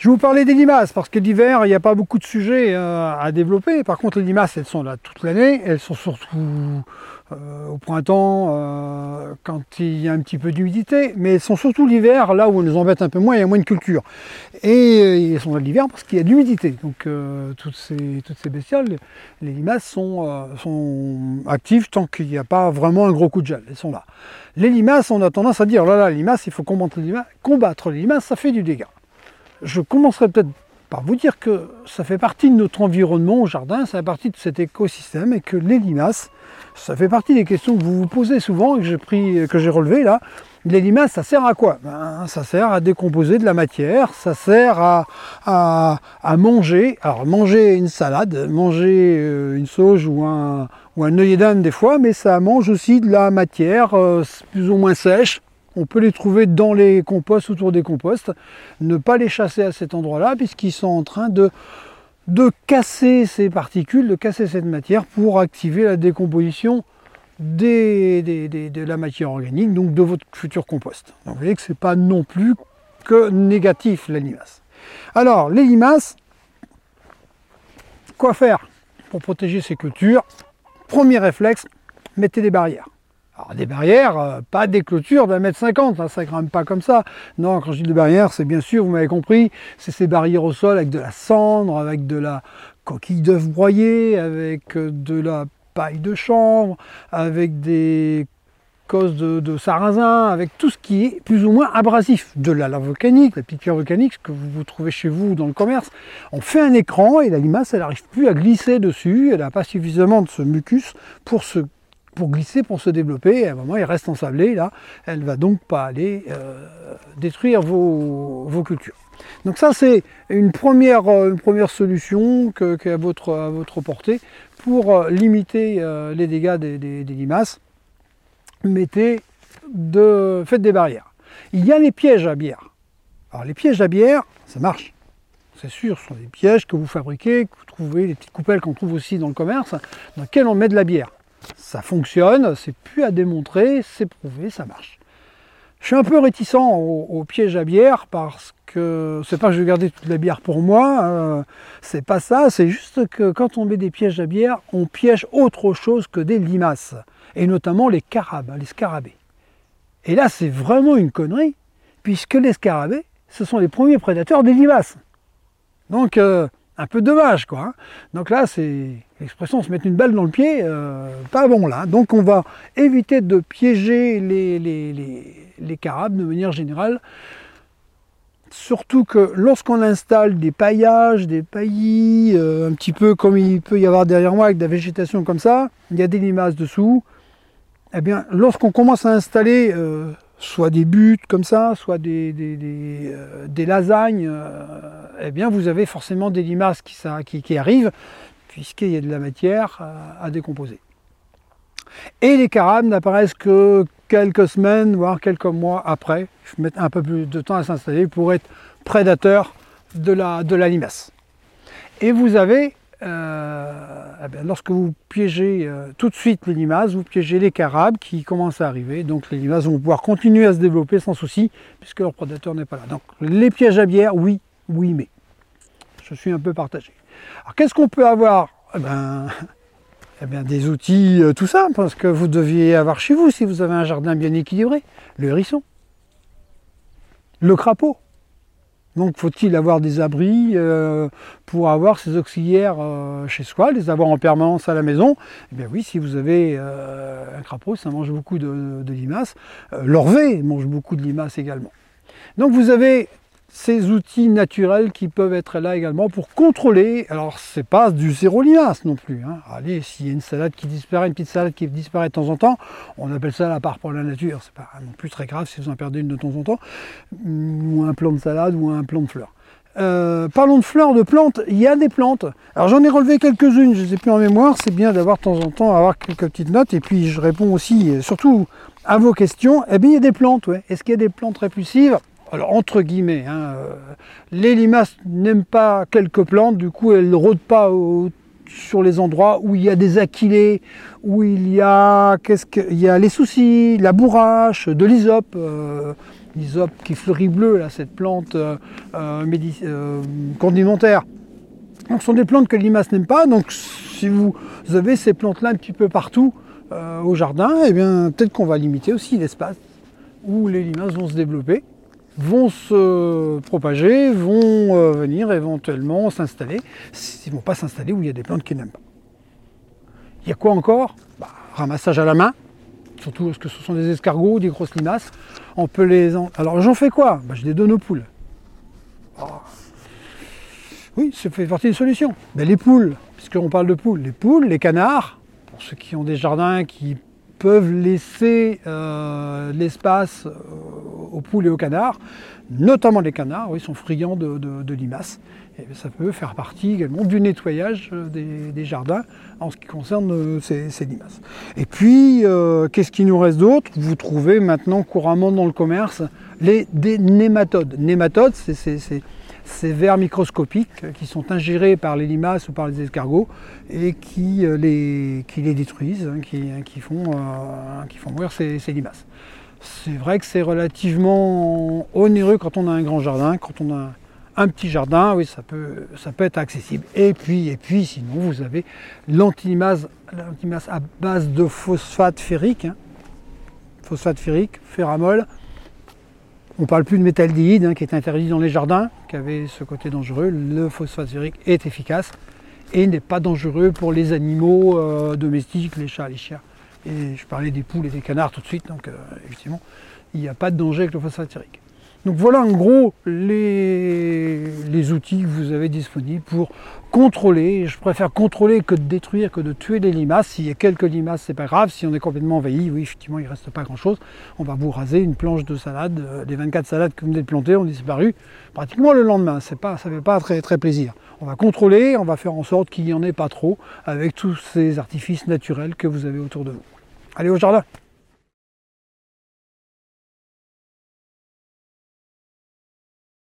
Je vais vous parler des limaces, parce que l'hiver, il n'y a pas beaucoup de sujets euh, à développer. Par contre, les limaces, elles sont là toute l'année. Elles sont surtout euh, au printemps, euh, quand il y a un petit peu d'humidité. Mais elles sont surtout l'hiver, là où elles nous embêtent un peu moins, il y a moins de culture. Et elles sont là l'hiver parce qu'il y a de l'humidité. Donc, toutes, ces, toutes bestioles, les limaces sont, sont actives tant qu'il n'y a pas vraiment un gros coup de gel. Elles sont là. Les limaces, on a tendance à dire, oh là là, les limaces, il faut combattre les limaces. Combattre les limaces, ça fait du dégât je commencerai peut-être par vous dire que ça fait partie de notre environnement au jardin, ça fait partie de cet écosystème et que les limaces, ça fait partie des questions que vous vous posez souvent et que j'ai pris, que j'ai là. Les limaces, ça sert à quoi? Ben, Ça sert à décomposer de la matière, ça sert à, à, manger. Alors manger une salade, manger euh, une sauge ou un, ou un œillet d'âne des fois, mais ça mange aussi de la matière euh, plus ou moins sèche, on peut les trouver dans les composts, autour des composts. Ne pas les chasser à cet endroit-là, puisqu'ils sont en train de, casser ces particules, de casser cette matière pour activer la décomposition de la matière organique, donc de votre futur compost. Donc vous voyez que ce n'est pas non plus que négatif la. Alors, les limaces, quoi faire pour protéger ces cultures? Premier réflexe, mettez des barrières. Des barrières, euh, pas des clôtures d'un mètre cinquante, hein, ça grimpe pas comme ça. Non, quand je dis des barrières, c'est bien sûr, vous m'avez compris, c'est ces barrières au sol avec de la cendre, avec de la coquille d'œuf broyée, avec euh, de la paille de chanvre, avec des causes de, sarrasin, avec tout ce qui est plus ou moins abrasif. De la lave volcanique, la petite pierre volcanique, ce que vous, vous trouvez chez vous dans le commerce. On fait un écran et la limace, elle n'arrive plus à glisser dessus, elle n'a pas suffisamment de ce mucus pour se pour glisser, pour se développer. à un moment, elle reste ensablée, là. Elle ne va donc pas aller euh, détruire vos, cultures. Donc ça, c'est une première, euh, solution que, à, votre, à votre portée pour euh, limiter les dégâts des, limaces. Mettez de, faites des barrières. Il y a les pièges à bière. Alors les pièges à bière, ça marche. C'est sûr, ce sont des pièges que vous fabriquez, que vous trouvez, les petites coupelles qu'on trouve aussi dans le commerce, dans lesquelles on met de la bière ça fonctionne, c'est plus à démontrer, c'est prouvé, ça marche. Je suis un peu réticent au, piège à bière parce que c'est pas que je vais garder toute la bière pour moi, euh, c'est pas ça, c'est juste que quand on met des pièges à bière, on piège autre chose que des limaces, et notamment les carabes, les scarabées. Et là, c'est vraiment une connerie, puisque les scarabées, ce sont les premiers prédateurs des limaces. Donc, euh, un peu dommage, quoi. Hein. Donc là, c'est l'expression se mettre une balle dans le pied, euh, pas bon là. Donc on va éviter de piéger les, carabes de manière générale. Surtout que lorsqu'on installe des paillages, des paillis, euh, un petit peu comme il peut y avoir derrière moi avec de la végétation comme ça, il y a des limaces dessous. Eh bien, lorsqu'on commence à installer euh, soit des buts comme ça, soit des, lasagnes, eh bien vous avez forcément des limaces qui arrivent puisqu'il y a de la matière à, décomposer. Et les carabes n'apparaissent que quelques semaines, voire quelques mois après. Il faut un peu plus de temps à s'installer pour être prédateur de la, de limace. Et vous avez, euh, eh lorsque vous piégez euh, tout de suite les limaces, vous piégez les carabes qui commencent à arriver. Donc les limaces vont pouvoir continuer à se développer sans souci, puisque leur prédateur n'est pas là. Donc les pièges à bière, oui, oui, mais. Je suis un peu partagé. Alors qu'est-ce qu'on peut avoir? Eh ben, eh bien, des outils euh, tout simples, parce que vous deviez avoir chez vous si vous avez un jardin bien équilibré. Le hérisson, le crapaud. Donc faut-il avoir des abris euh, pour avoir ces auxiliaires euh, chez soi, les avoir en permanence à la maison? Eh bien oui, si vous avez un crapaud, ça mange beaucoup de, de limaces. L'orvée mange beaucoup de limaces également. Donc vous avez ces outils naturels qui peuvent être là également pour contrôler. Alors c'est pas du zéro limace non plus. Hein. Allez, s'il y a une salade qui disparaît, une petite salade qui disparaît de temps en temps, on appelle ça la part pour la nature. C'est pas non plus très grave si vous en perdez une de temps en temps, ou un plant de salade ou un plant de fleurs. Euh, parlons de fleurs, de plantes, il y a des plantes. Alors j'en ai relevé quelques-unes, je ne les ai plus en mémoire, c'est bien d'avoir de temps en temps avoir quelques petites notes, et puis je réponds aussi, surtout à vos questions. Eh bien il y a des plantes, ouais. Est-ce qu'il y a des plantes répulsives? Alors entre guillemets, hein, euh, les limaces n'aiment pas quelques plantes, du coup elles ne rôdent pas sur les endroits où il y a des aquilés, où il y a, qu'est-ce que, il y a les soucis, la bourrache, de l'hysope. Euh, l'hysope qui fleurit bleu, là, cette plante euh, condimentaire. Donc, ce sont des plantes que les limaces n'aiment pas. Donc si vous avez ces plantes-là un petit peu partout au jardin, eh bien peut-être qu'on va limiter aussi l'espace où les limaces vont se développer, vont se propager, vont venir éventuellement s'installer. Ils ne vont pas s'installer où il y a des plantes qu'ils n'aiment pas. Il y a quoi encore? Bah, Ramassage à la main, surtout parce que ce sont des escargots, des grosses limaces. On peut les. Alors j'en fais quoi? Bah, Je les donne aux poules. Oh. Oui, ça fait partie des solutions. Mais les poules, puisqu'on parle de poules, les poules, les canards, pour ceux qui ont des jardins qui peuvent laisser euh, l'espace euh, aux poules et aux canards, notamment les canards, oui, sont friands de, limaces. Et ça peut faire partie également du nettoyage euh, des, jardins en ce qui concerne ces, limaces. Et puis, qu'est-ce qui nous reste d'autre? Vous trouvez maintenant couramment dans le commerce les, des nématodes. Nématodes, c'est ces vers microscopiques qui sont ingérés par les limaces ou par les escargots et qui euh, les, détruisent, hein, euh, qui font mourir ces, limaces. C'est vrai que c'est relativement onéreux quand on a un grand jardin, quand on a un petit jardin, oui, ça peut, ça peut être accessible. Et puis, et puis sinon, vous avez l'antilimace à base de phosphate ferrique, hein. phosphate ferrique, ferramol, on ne parle plus de métaldéhyde hein, qui est interdit dans les jardins, qui avait ce côté dangereux. Le phosphate ferrique est efficace et n'est pas dangereux pour les animaux euh, domestiques, les chats, les chiens. Et je parlais des poules et des canards tout de suite, donc euh, effectivement, il n'y a pas de danger avec le phosphate. Donc voilà en gros les, outils que vous avez disponibles pour contrôler. Je préfère contrôler que de détruire, que de tuer les limaces. S'il y a quelques limaces, c'est pas grave. Si on est complètement envahi, oui, effectivement, il ne reste pas grand-chose. On va vous raser une planche de salade. Euh, les 24 salades que vous venez de planter ont disparu pratiquement le lendemain. Pas, ça ne fait pas très, très plaisir. On va contrôler, on va faire en sorte qu'il n'y en ait pas trop avec tous ces artifices naturels que vous avez autour de vous. Allez au jardin